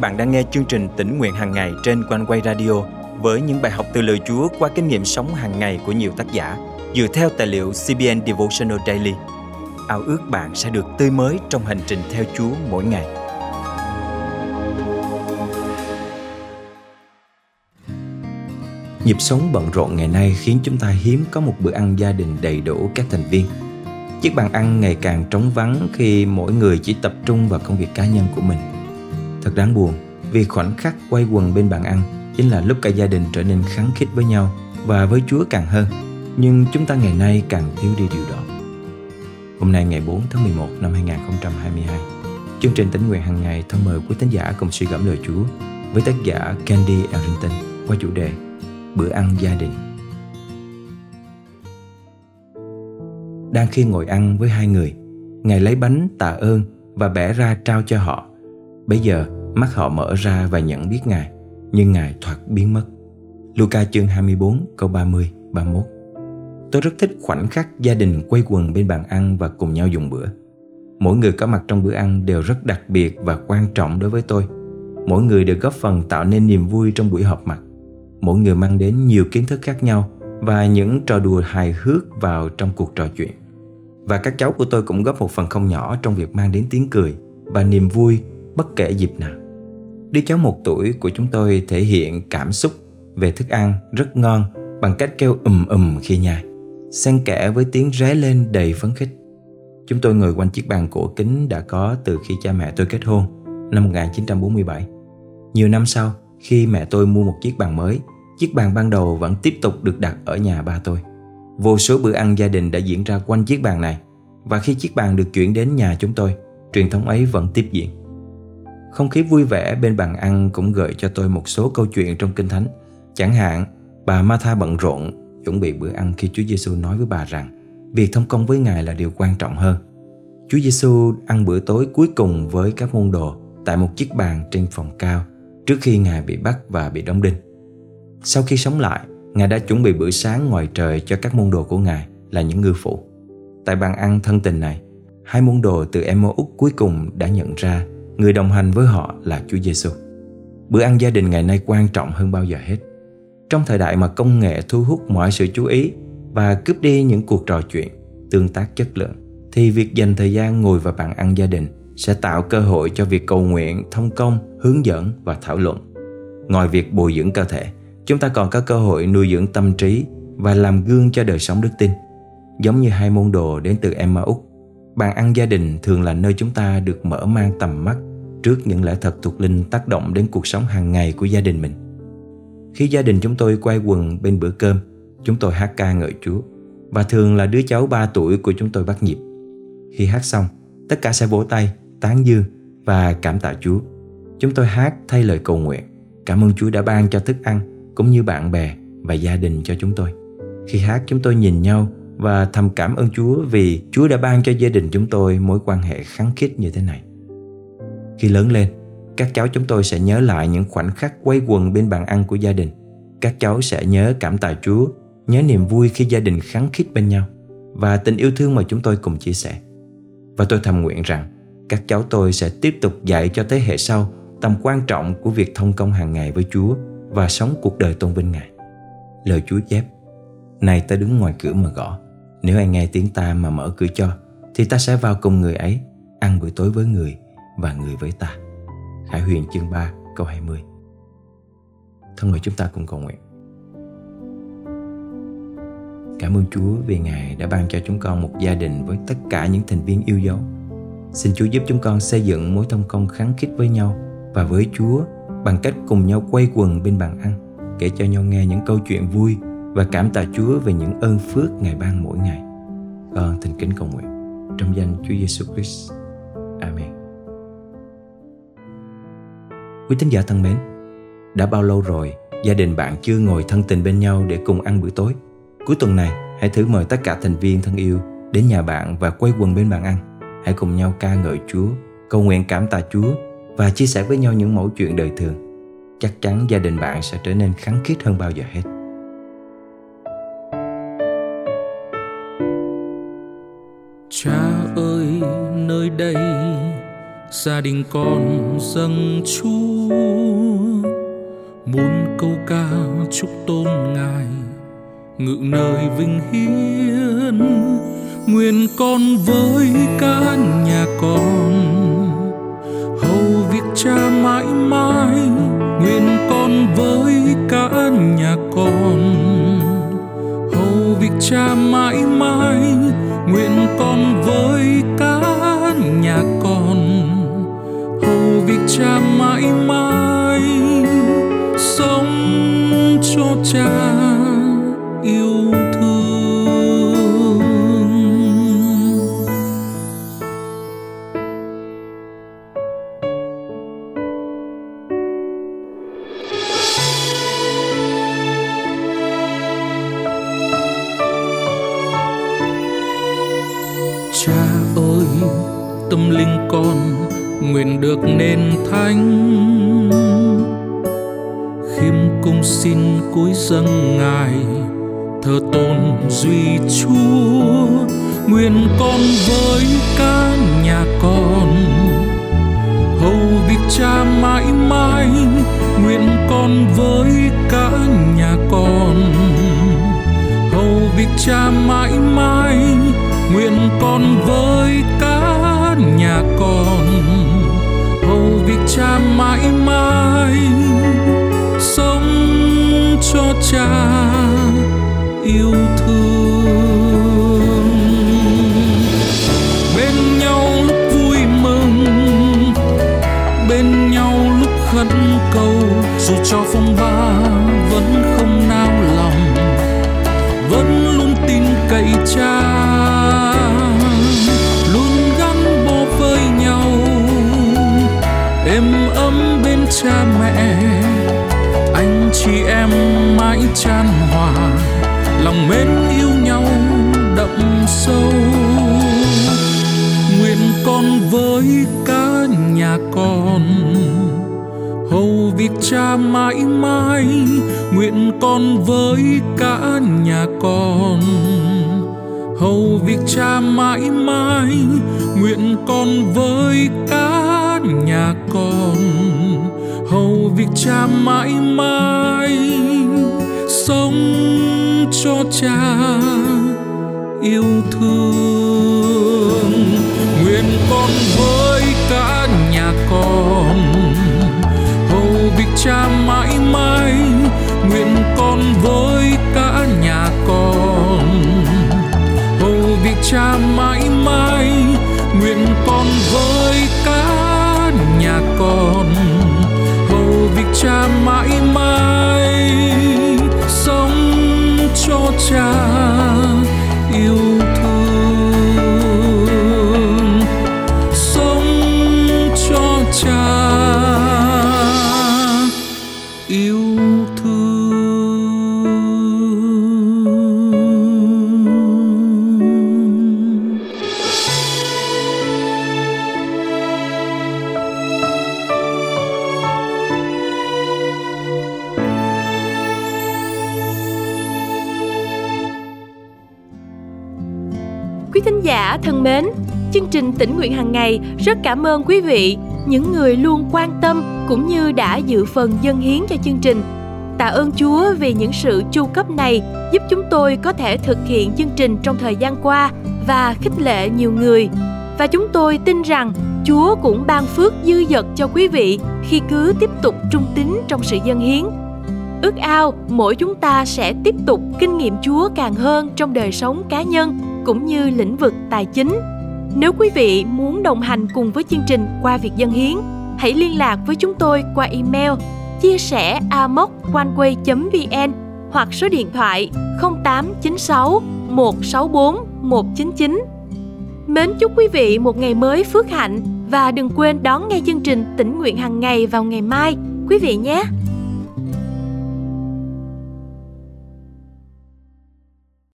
bạn đang nghe chương trình tỉnh nguyện hàng ngày trên quanh quay radio với những bài học từ lời Chúa qua kinh nghiệm sống hàng ngày của nhiều tác giả dựa theo tài liệu CBN Devotional Daily. Ao ước bạn sẽ được tươi mới trong hành trình theo Chúa mỗi ngày. Nhịp sống bận rộn ngày nay khiến chúng ta hiếm có một bữa ăn gia đình đầy đủ các thành viên. Chiếc bàn ăn ngày càng trống vắng khi mỗi người chỉ tập trung vào công việc cá nhân của mình. Thật đáng buồn vì khoảnh khắc quay quần bên bàn ăn chính là lúc cả gia đình trở nên kháng khít với nhau và với Chúa càng hơn. Nhưng chúng ta ngày nay càng thiếu đi điều đó. Hôm nay ngày 4 tháng 11 năm 2022, chương trình tính nguyện hàng ngày thân mời quý tín giả cùng suy gẫm lời Chúa với tác giả Candy Arrington qua chủ đề Bữa ăn gia đình. Đang khi ngồi ăn với hai người, Ngài lấy bánh tạ ơn và bẻ ra trao cho họ. Bây giờ mắt họ mở ra và nhận biết Ngài, nhưng Ngài thoạt biến mất. Luca chương 24 câu 30, 31 Tôi rất thích khoảnh khắc gia đình quay quần bên bàn ăn và cùng nhau dùng bữa. Mỗi người có mặt trong bữa ăn đều rất đặc biệt và quan trọng đối với tôi. Mỗi người đều góp phần tạo nên niềm vui trong buổi họp mặt. Mỗi người mang đến nhiều kiến thức khác nhau và những trò đùa hài hước vào trong cuộc trò chuyện. Và các cháu của tôi cũng góp một phần không nhỏ trong việc mang đến tiếng cười và niềm vui bất kể dịp nào. Đứa cháu một tuổi của chúng tôi thể hiện cảm xúc về thức ăn rất ngon bằng cách kêu ùm ùm khi nhai, xen kẽ với tiếng ré lên đầy phấn khích. Chúng tôi ngồi quanh chiếc bàn cổ kính đã có từ khi cha mẹ tôi kết hôn năm 1947. Nhiều năm sau, khi mẹ tôi mua một chiếc bàn mới, chiếc bàn ban đầu vẫn tiếp tục được đặt ở nhà ba tôi. Vô số bữa ăn gia đình đã diễn ra quanh chiếc bàn này và khi chiếc bàn được chuyển đến nhà chúng tôi, truyền thống ấy vẫn tiếp diễn. Không khí vui vẻ bên bàn ăn cũng gợi cho tôi một số câu chuyện trong Kinh Thánh. Chẳng hạn, bà Martha bận rộn chuẩn bị bữa ăn khi Chúa Giêsu nói với bà rằng việc thông công với Ngài là điều quan trọng hơn. Chúa Giêsu ăn bữa tối cuối cùng với các môn đồ tại một chiếc bàn trên phòng cao trước khi Ngài bị bắt và bị đóng đinh. Sau khi sống lại, Ngài đã chuẩn bị bữa sáng ngoài trời cho các môn đồ của Ngài là những ngư phụ. Tại bàn ăn thân tình này, hai môn đồ từ Emmaus cuối cùng đã nhận ra người đồng hành với họ là Chúa Giêsu. Bữa ăn gia đình ngày nay quan trọng hơn bao giờ hết. Trong thời đại mà công nghệ thu hút mọi sự chú ý và cướp đi những cuộc trò chuyện, tương tác chất lượng, thì việc dành thời gian ngồi vào bàn ăn gia đình sẽ tạo cơ hội cho việc cầu nguyện, thông công, hướng dẫn và thảo luận. Ngoài việc bồi dưỡng cơ thể, chúng ta còn có cơ hội nuôi dưỡng tâm trí và làm gương cho đời sống đức tin. Giống như hai môn đồ đến từ Emmaus, bàn ăn gia đình thường là nơi chúng ta được mở mang tầm mắt trước những lẽ thật thuộc linh tác động đến cuộc sống hàng ngày của gia đình mình. Khi gia đình chúng tôi quay quần bên bữa cơm, chúng tôi hát ca ngợi Chúa và thường là đứa cháu 3 tuổi của chúng tôi bắt nhịp. Khi hát xong, tất cả sẽ vỗ tay, tán dương và cảm tạ Chúa. Chúng tôi hát thay lời cầu nguyện, cảm ơn Chúa đã ban cho thức ăn cũng như bạn bè và gia đình cho chúng tôi. Khi hát chúng tôi nhìn nhau và thầm cảm ơn Chúa vì Chúa đã ban cho gia đình chúng tôi mối quan hệ khắng khít như thế này. Khi lớn lên, các cháu chúng tôi sẽ nhớ lại những khoảnh khắc quay quần bên bàn ăn của gia đình. Các cháu sẽ nhớ cảm tạ Chúa, nhớ niềm vui khi gia đình khắng khít bên nhau và tình yêu thương mà chúng tôi cùng chia sẻ. Và tôi thầm nguyện rằng các cháu tôi sẽ tiếp tục dạy cho thế hệ sau tầm quan trọng của việc thông công hàng ngày với Chúa và sống cuộc đời tôn vinh Ngài. Lời Chúa chép Này ta đứng ngoài cửa mà gõ Nếu ai nghe tiếng ta mà mở cửa cho Thì ta sẽ vào cùng người ấy Ăn bữa tối với người và người với ta Khải Huyền chương 3 câu 20 Thân mời chúng ta cùng cầu nguyện Cảm ơn Chúa vì Ngài đã ban cho chúng con một gia đình với tất cả những thành viên yêu dấu. Xin Chúa giúp chúng con xây dựng mối thông công kháng khích với nhau và với Chúa bằng cách cùng nhau quay quần bên bàn ăn, kể cho nhau nghe những câu chuyện vui và cảm tạ Chúa về những ơn phước Ngài ban mỗi ngày. Con thành kính cầu nguyện trong danh Chúa Giêsu Christ. Amen. Quý tín giả thân mến, đã bao lâu rồi gia đình bạn chưa ngồi thân tình bên nhau để cùng ăn bữa tối? Cuối tuần này, hãy thử mời tất cả thành viên thân yêu đến nhà bạn và quay quần bên bàn ăn. Hãy cùng nhau ca ngợi Chúa, cầu nguyện cảm tạ Chúa và chia sẻ với nhau những mẫu chuyện đời thường. Chắc chắn gia đình bạn sẽ trở nên khắng khít hơn bao giờ hết. Cha ơi, nơi đây gia đình con dâng chúa muốn câu ca chúc tôn ngài ngự nơi vinh hiến, nguyện con với cả nhà con hầu việc cha mãi mãi. Nguyện con với cả nhà con hầu việc cha mãi mãi. Cha mãi mãi sống cho cha. Thánh. Khiêm cung xin cúi dâng ngài, thờ tôn duy chúa. Nguyện con với cả nhà con, hầu việc cha mãi mãi. Nguyện con với cả nhà con, hầu việc cha mãi mãi. Nguyện con với cả nhà con việc cha mãi mãi sống cho cha yêu thương. Bên nhau lúc vui mừng, bên nhau lúc khẩn cầu, dù cho phong ba cha mẹ. Anh chị em mãi chan hòa, lòng mến yêu nhau đậm sâu. Nguyện con với cả nhà con, hầu việc cha mãi mãi. Nguyện con với cả nhà con, hầu việc cha mãi mãi. Nguyện con với cả nhà con việc cha mãi mãi sống cho cha yêu thương. Nguyện con với cả nhà con. Hầu việc cha mãi mãi cha giả thân mến, chương trình tỉnh nguyện hàng ngày rất cảm ơn quý vị, những người luôn quan tâm cũng như đã dự phần dân hiến cho chương trình. Tạ ơn Chúa vì những sự chu cấp này giúp chúng tôi có thể thực hiện chương trình trong thời gian qua và khích lệ nhiều người. Và chúng tôi tin rằng Chúa cũng ban phước dư dật cho quý vị khi cứ tiếp tục trung tín trong sự dân hiến. Ước ao mỗi chúng ta sẽ tiếp tục kinh nghiệm Chúa càng hơn trong đời sống cá nhân cũng như lĩnh vực tài chính. Nếu quý vị muốn đồng hành cùng với chương trình qua việc dân hiến, hãy liên lạc với chúng tôi qua email chia sẻ amoconeway.vn hoặc số điện thoại 0896 164 199. Mến chúc quý vị một ngày mới phước hạnh và đừng quên đón nghe chương trình tỉnh nguyện hàng ngày vào ngày mai quý vị nhé.